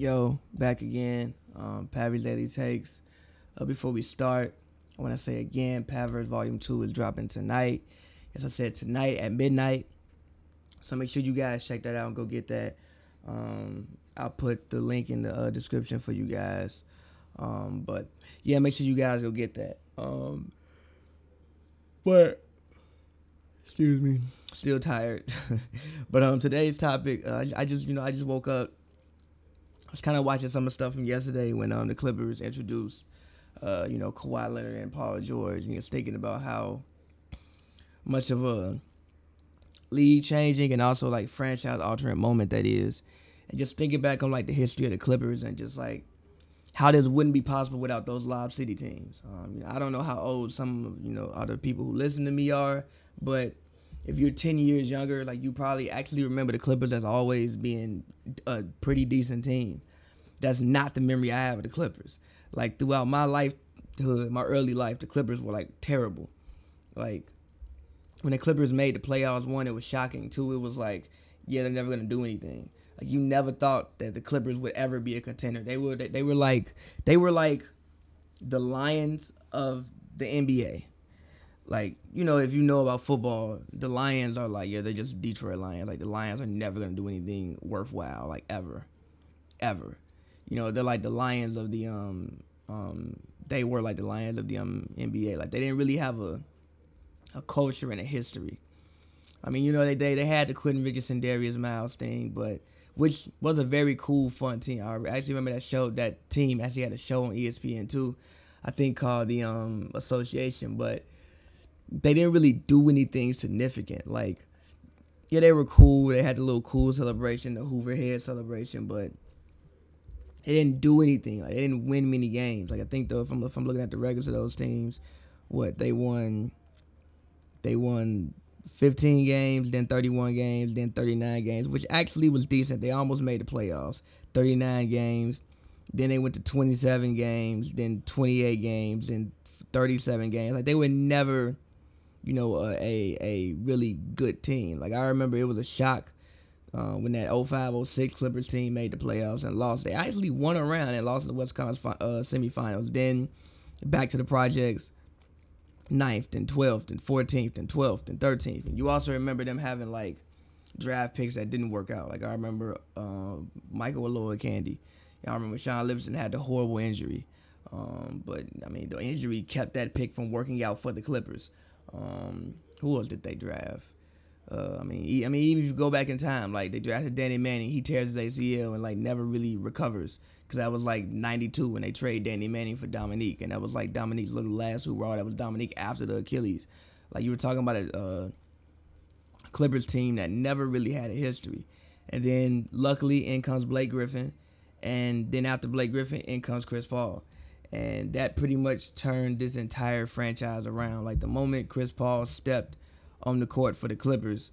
Yo, back again. Um, Pavi's Daily Takes. Uh, before we start, I want to say again, Pavers Volume 2 is dropping tonight. As I said, tonight at midnight. So make sure you guys check that out and go get that. Um, I'll put the link in the uh, description for you guys. Um, but yeah, make sure you guys go get that. Um, but excuse me, still tired. but um, today's topic, uh, I just you know I just woke up. I was kind of watching some of the stuff from yesterday when um the Clippers introduced, uh, you know Kawhi Leonard and Paul George, and just thinking about how much of a league changing and also like franchise altering moment that is, and just thinking back on like the history of the Clippers and just like how this wouldn't be possible without those Lob City teams. Um, you know, I don't know how old some of you know other people who listen to me are, but if you're 10 years younger, like you probably actually remember the Clippers as always being a pretty decent team. That's not the memory I have of the Clippers. Like throughout my lifehood, my early life, the Clippers were like terrible. Like when the Clippers made the playoffs, one, it was shocking. Two, it was like, yeah, they're never gonna do anything. Like you never thought that the Clippers would ever be a contender. They were they were like they were like the Lions of the NBA. Like, you know, if you know about football, the Lions are like, yeah, they're just Detroit Lions. Like the Lions are never gonna do anything worthwhile, like ever. Ever. You know, they're like the Lions of the um um they were like the Lions of the um NBA. Like they didn't really have a a culture and a history. I mean, you know, they they, they had the Quentin Richardson, Darius Miles thing, but which was a very cool, fun team. I actually remember that show. That team actually had a show on ESPN too, I think called the um Association, but they didn't really do anything significant. Like, yeah, they were cool. They had the little cool celebration, the Hoover Head celebration, but they didn't do anything. Like, they didn't win many games. Like, I think though, if I'm if I'm looking at the records of those teams, what they won, they won 15 games, then 31 games, then 39 games, which actually was decent. They almost made the playoffs. 39 games, then they went to 27 games, then 28 games, then 37 games. Like they were never, you know, a a, a really good team. Like I remember it was a shock uh, when that 05-06 Clippers team made the playoffs and lost. They actually won around and lost in the West Conference uh, semifinals. Then back to the projects 9th and 12th and 14th and 12th and 13th. And you also remember them having like draft picks that didn't work out. Like I remember uh, Michael Olowokandi. I remember Shaun Livingston had the horrible injury. Um, but I mean, the injury kept that pick from working out for the Clippers. Um, who else did they draft? Uh, I mean, I mean, even if you go back in time, like they drafted Danny Manning, he tears his ACL and like never really recovers because that was like 92 when they trade Danny Manning for Dominique, and that was like Dominique's little last hurrah. That was Dominique after the Achilles. Like you were talking about a uh, Clippers team that never really had a history, and then luckily in comes Blake Griffin, and then after Blake Griffin, in comes Chris Paul. And that pretty much turned this entire franchise around. Like the moment Chris Paul stepped on the court for the Clippers,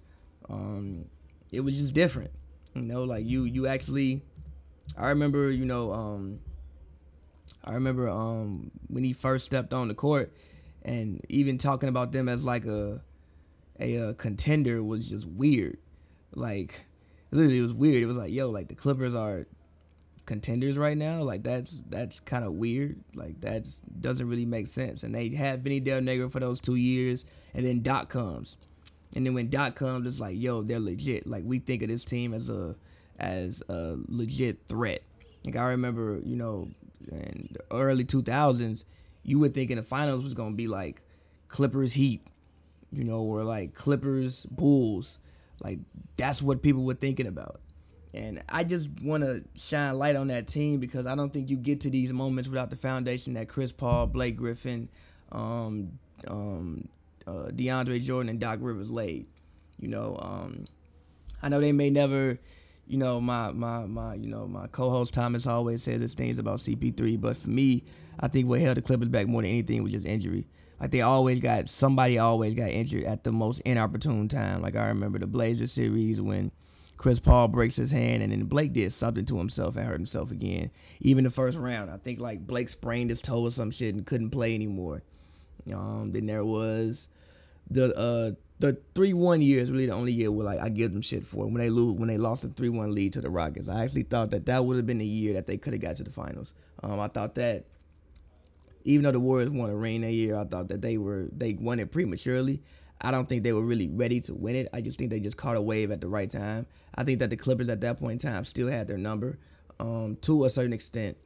um, it was just different. You know, like you you actually I remember, you know, um, I remember um, when he first stepped on the court, and even talking about them as like a a, a contender was just weird. Like literally, it was weird. It was like, yo, like the Clippers are contenders right now. Like that's that's kind of weird. Like that's doesn't really make sense. And they had Vinny Del Negro for those two years, and then Doc comes, and then when Doc comes, it's like, yo, they're legit. Like we think of this team as a as a legit threat. Like I remember, you know, in the early 2000s, you would think in the finals was gonna be like Clippers Heat, you know, or like Clippers Bulls. Like that's what people were thinking about. And I just want to shine light on that team because I don't think you get to these moments without the foundation that Chris Paul, Blake Griffin, um, um, uh, DeAndre Jordan, and Doc Rivers laid. You know, um, I know they may never you know, my my my you know my co-host Thomas always says this things about CP3, but for me, I think what held the Clippers back more than anything was just injury. Like they always got somebody always got injured at the most inopportune time. Like I remember the Blazers series when Chris Paul breaks his hand and then Blake did something to himself and hurt himself again. Even the first round, I think like Blake sprained his toe or some shit and couldn't play anymore. Um, then there was the uh the three one year is really the only year where like I give them shit for when they lose when they lost a three one lead to the Rockets. I actually thought that that would have been the year that they could have got to the finals. Um, I thought that even though the Warriors won a ring that year, I thought that they were they won it prematurely. I don't think they were really ready to win it. I just think they just caught a wave at the right time. I think that the Clippers at that point in time still had their number um, to a certain extent.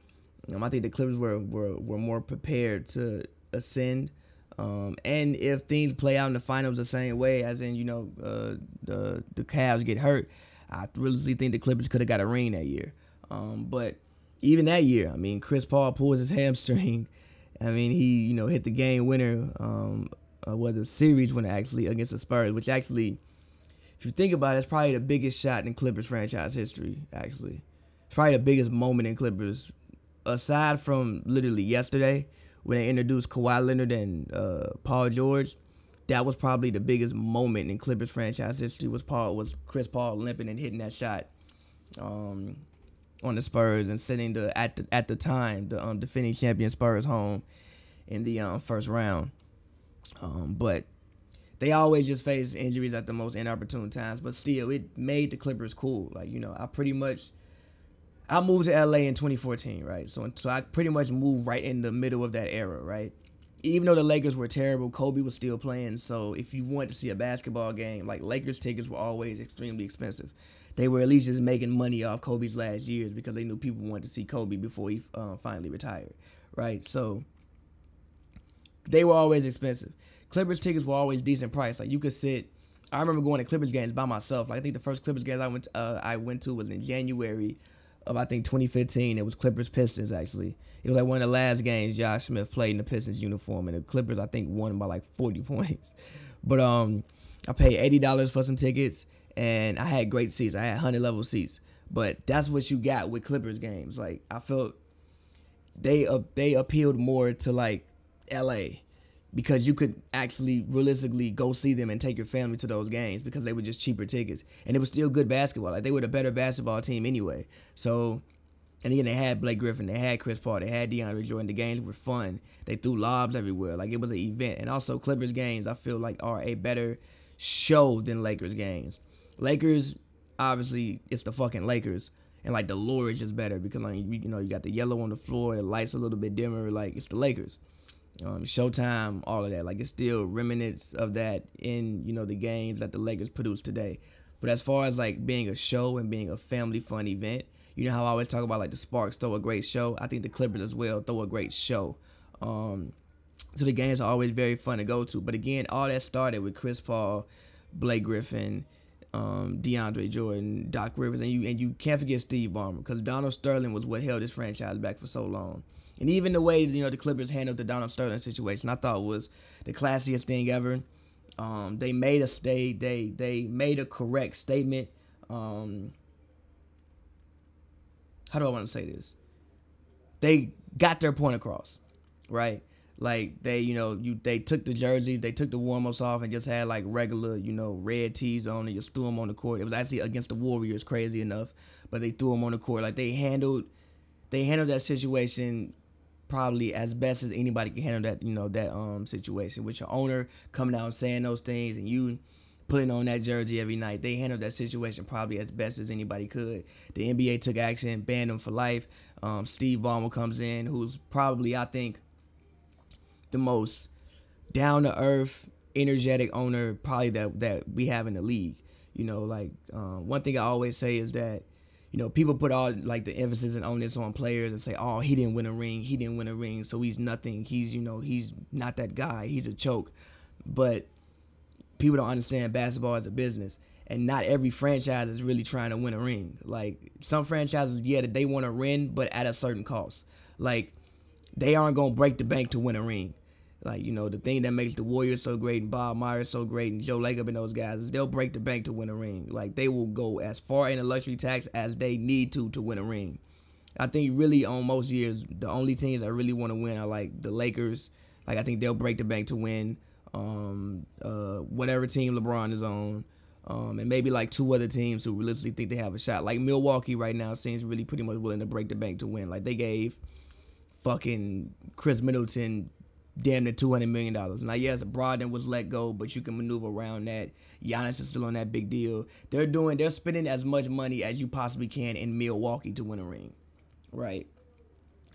Um, I think the Clippers were, were were more prepared to ascend. Um, and if things play out in the finals the same way, as in you know uh, the the Cavs get hurt, I really think the Clippers could have got a ring that year. Um, but even that year, I mean, Chris Paul pulls his hamstring. I mean, he you know hit the game winner, um, uh, was a series winner actually against the Spurs, which actually, if you think about it, it's probably the biggest shot in Clippers franchise history. Actually, it's probably the biggest moment in Clippers, aside from literally yesterday when they introduced Kawhi Leonard and uh, Paul George. That was probably the biggest moment in Clippers franchise history. Was Paul was Chris Paul limping and hitting that shot. Um, on the Spurs and sending the at the at the time the um, defending champion Spurs home in the um, first round. Um, but they always just face injuries at the most inopportune times. But still, it made the Clippers cool. Like you know, I pretty much I moved to LA in 2014, right? So so I pretty much moved right in the middle of that era, right? Even though the Lakers were terrible, Kobe was still playing. So if you want to see a basketball game, like Lakers tickets were always extremely expensive they were at least just making money off Kobe's last years because they knew people wanted to see Kobe before he uh, finally retired, right? So they were always expensive. Clippers tickets were always decent price. Like you could sit. I remember going to Clippers games by myself. Like I think the first Clippers games I went to, uh, I went to was in January of I think 2015. It was Clippers Pistons actually. It was like one of the last games Josh Smith played in the Pistons uniform, and the Clippers I think won by like 40 points. But um, I paid eighty dollars for some tickets and I had great seats. I had hundred level seats, but that's what you got with Clippers games. Like I felt they uh, they appealed more to like L.A. because you could actually realistically go see them and take your family to those games because they were just cheaper tickets and it was still good basketball. Like they were the better basketball team anyway. So. And again, they had Blake Griffin, they had Chris Paul, they had DeAndre Jordan. The games were fun. They threw lobs everywhere. Like it was an event. And also, Clippers games, I feel like, are a better show than Lakers games. Lakers, obviously, it's the fucking Lakers. And like the lure is just better because like you, know you got the yellow on the floor, the lights a little bit dimmer. Like it's the Lakers, um, Showtime, all of that. Like it's still remnants of that in you know the games that the Lakers produce today. But as far as like being a show and being a family fun event, you know how I always talk about like the Sparks throw a great show. I think the Clippers as well throw a great show. Um, so the games are always very fun to go to. But again, all that started with Chris Paul, Blake Griffin, um, DeAndre Jordan, Doc Rivers, and you and you can't forget Steve Ballmer because Donald Sterling was what held this franchise back for so long. And even the way you know the Clippers handled the Donald Sterling situation, I thought was the classiest thing ever. Um, they made a they they they made a correct statement. Um, how do I want to say this? They got their point across, right? Like they, you know, you they took the jerseys, they took the warm ups off, and just had like regular, you know, red tees on, and just threw them on the court. It was actually against the Warriors, crazy enough, but they threw them on the court. Like they handled, they handled that situation probably as best as anybody can handle that, you know, that um situation with your owner coming out and saying those things, and you putting on that jersey every night. They handled that situation probably as best as anybody could. The NBA took action, banned them for life. Um, Steve Ballmer comes in, who's probably I think the most down to earth, energetic owner probably that that we have in the league. You know, like um, one thing I always say is that you know people put all like the emphasis and onus on players and say, oh, he didn't win a ring, he didn't win a ring, so he's nothing. He's you know he's not that guy. He's a choke. But people don't understand basketball as a business. And not every franchise is really trying to win a ring. Like some franchises, yeah, they want to win, but at a certain cost. Like they aren't gonna break the bank to win a ring. Like, you know, the thing that makes the Warriors so great and Bob Myers so great and Joe Lacob and those guys is they'll break the bank to win a ring. Like, they will go as far in the luxury tax as they need to to win a ring. I think really on most years, the only teams that really want to win are like the Lakers. Like, I think they'll break the bank to win um, uh, whatever team LeBron is on. Um, and maybe like two other teams who realistically think they have a shot. Like Milwaukee right now seems really pretty much willing to break the bank to win. Like they gave fucking Khris Middleton damn near two hundred million dollars. Now, yes, Brogdon was let go, but you can maneuver around that. Giannis is still on that big deal. They're doing, they're spending as much money as you possibly can in Milwaukee to win a ring, right?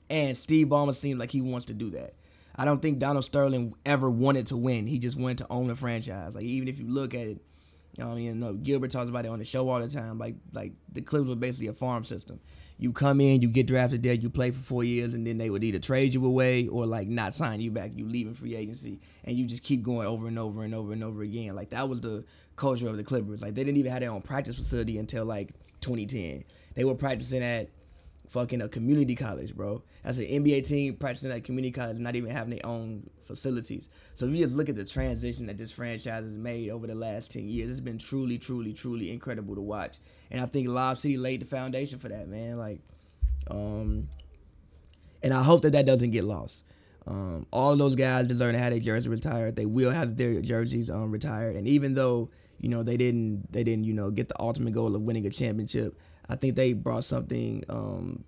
And Steve Ballmer seems like he wants to do that. I don't think Donald Sterling ever wanted to win. He just wanted to own a franchise. Like even if you look at it, you know, you know, Gilbert talks about it on the show all the time. Like like the Clippers were basically a farm system. You come in, you get drafted there, you play for four years, and then they would either trade you away or like not sign you back. You leave in free agency, and you just keep going over and over and over and over again. Like that was the culture of the Clippers. Like they didn't even have their own practice facility until like 2010. They were practicing at fucking a community college, bro. As an NBA team practicing at community college, not even having their own facilities. So if you just look at the transition that this franchise has made over the last 10 years, it's been truly, truly, truly incredible to watch. And I think Lob City laid the foundation for that, man. Like, um, and I hope that that doesn't get lost. Um, all those guys deserve to have their jerseys retired. They will have their jerseys um, retired. And even though you know they didn't, they didn't, you know, get the ultimate goal of winning a championship. I think they brought something um,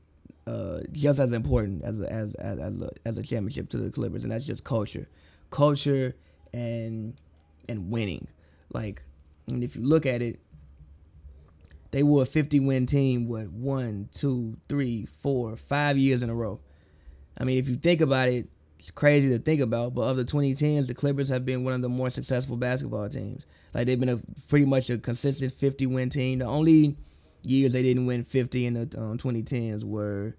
uh, just as important as a, as as as a, as a championship to the Clippers, and that's just culture, culture, and and winning. Like, and if you look at it, they were a 50 win team. What one, two, three, four, five years in a row. I mean, if you think about it, it's crazy to think about. But of the 2010s, the Clippers have been one of the more successful basketball teams. Like they've been a pretty much a consistent 50 win team. The only years they didn't win 50 in the um, 2010s were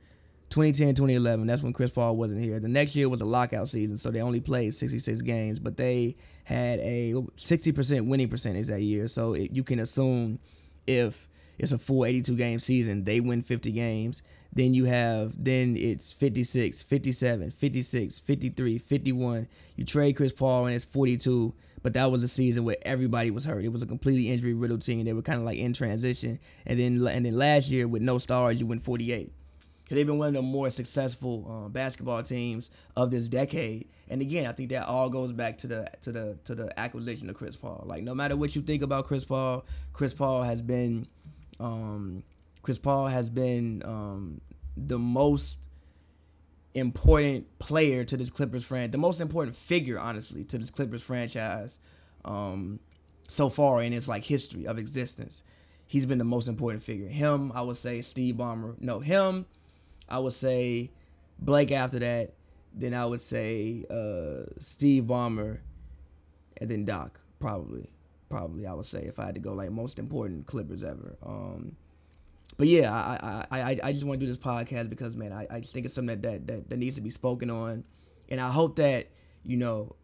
2010, 2011. That's when Chris Paul wasn't here. The next year was a lockout season, so they only played 66 games, but they had a 60% winning percentage that year. So it, you can assume if it's a full 82 game season, they win 50 games. Then you have, then it's 56, 57, 56, 53, 51. You trade Chris Paul and it's 42 but that was a season where everybody was hurt. It was a completely injury riddled team. They were kind of like in transition. And then and then last year with no stars, you win 48. Cause they've been one of the more successful uh, basketball teams of this decade. And again, I think that all goes back to the to the to the acquisition of Chris Paul. Like no matter what you think about Chris Paul, Chris Paul has been um, Chris Paul has been um, the most important player to this Clippers franchise, the most important figure, honestly, to this Clippers franchise um, so far in its like history of existence. He's been the most important figure. Him, I would say Steve Ballmer. No, him, I would say Blake after that. Then I would say uh, Steve Ballmer, and then Doc, probably. Probably, I would say if I had to go like most important Clippers ever. Um, but yeah, I I, I, I just want to do this podcast because man, I, I just think it's something that, that, that, needs to be spoken on. And I hope that, you know,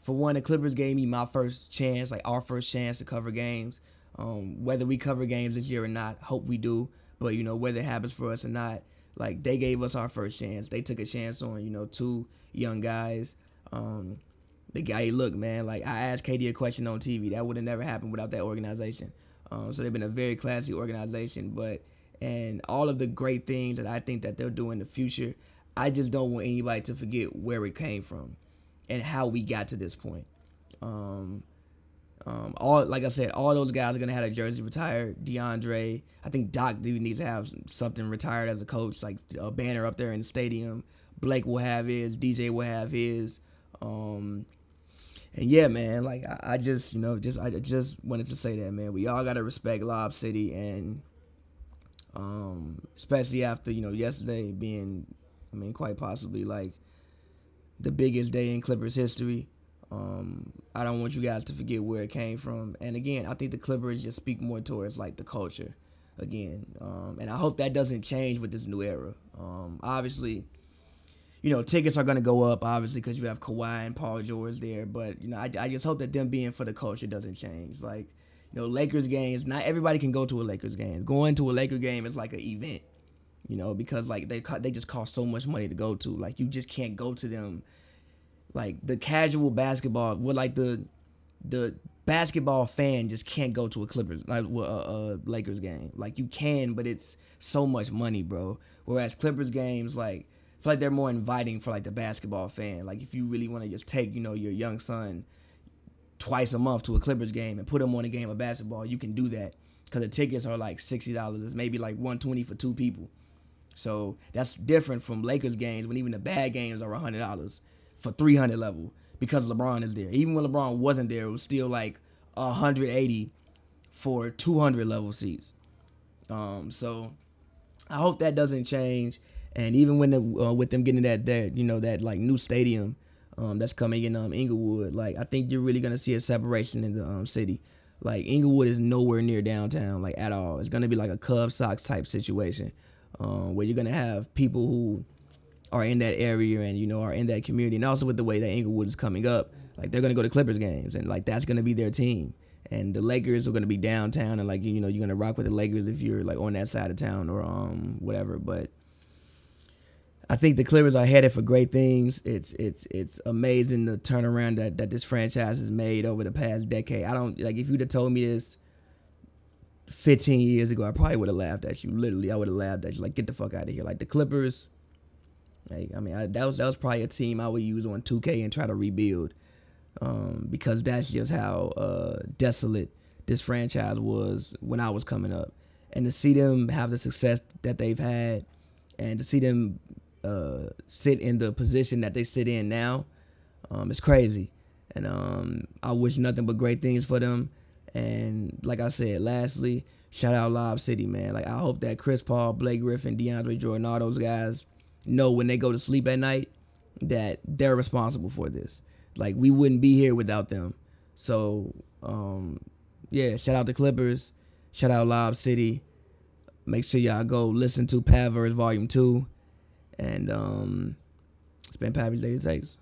for one, the Clippers gave me my first chance, like our first chance to cover games. Um, whether we cover games this year or not, hope we do. But you know, whether it happens for us or not, like they gave us our first chance. They took a chance on, you know, two young guys. Um, the guy, look, man, like I asked KD a question on TV. That would have never happened without that organization. Um, so they've been a very classy organization, but and all of the great things that I think that they'll do in the future, I just don't want anybody to forget where it came from and how we got to this point. Um, um, all like I said, all those guys are gonna have a jersey retired. DeAndre, I think Doc dude needs to have something retired as a coach, like a banner up there in the stadium. Blake will have his. DJ will have his. Um, and yeah, man, like I, I, just, you know, just I just wanted to say that, man. We all gotta respect Lob City, and um, especially after you know yesterday being, I mean, quite possibly like the biggest day in Clippers history. Um, I don't want you guys to forget where it came from. And again, I think the Clippers just speak more towards like the culture again. Um, and I hope that doesn't change with this new era. Um, obviously you know, tickets are going to go up, obviously, because you have Kawhi and Paul George there. But, you know, I, I just hope that them being for the culture doesn't change. Like, you know, Lakers games, not everybody can go to a Lakers game. Going to a Laker game is like an event, you know, because, like, they, they just cost so much money to go to. Like, you just can't go to them. Like, the casual basketball, with like the, the, basketball fan just can't go to a Clippers like a, a, Lakers game. Like you can, but it's so much money, bro. Whereas Clippers games, like feel like they're more inviting for like the basketball fan. Like if you really want to just take, you know, your young son twice a month to a Clippers game and put him on a game of basketball, you can do that because the tickets are like sixty dollars. It's maybe like one twenty for two people. So that's different from Lakers games when even the bad games are hundred dollars for 300 level because LeBron is there. Even when LeBron wasn't there, it was still like 180 for 200 level seats. Um, so I hope that doesn't change. And even when the, uh, with them getting that that you know that like new stadium um, that's coming in um, Inglewood, like I think you're really gonna see a separation in the um, city. Like Inglewood is nowhere near downtown, like at all. It's gonna be like a Cub Sox type situation, um, where you're gonna have people who are in that area and you know are in that community, and also with the way that Inglewood is coming up, like they're gonna go to Clippers games, and like that's gonna be their team and the Lakers are gonna be downtown, and like you know you're gonna rock with the Lakers if you're like on that side of town or um whatever. But I think the Clippers are headed for great things. It's it's it's amazing the turnaround that that this franchise has made over the past decade. I don't like if you'd have told me this 15 years ago, I probably would have laughed at you. Literally, I would have laughed at you. Like, get the fuck out of here. Like the Clippers. Like, I mean, I, that was that was probably a team I would use on 2K and try to rebuild um, because that's just how uh, desolate this franchise was when I was coming up. And to see them have the success that they've had, and to see them uh, sit in the position that they sit in now, um, it's crazy. And um, I wish nothing but great things for them. And like I said, lastly, shout out Lob City, man. Like I hope that Chris Paul, Blake Griffin, DeAndre Jordan, all those guys know when they go to sleep at night that they're responsible for this. Like we wouldn't be here without them. So um, yeah, shout out the Clippers. Shout out Lob City. Make sure y'all go listen to Pavers Volume Two, and um, been Pavi's Daily Takes.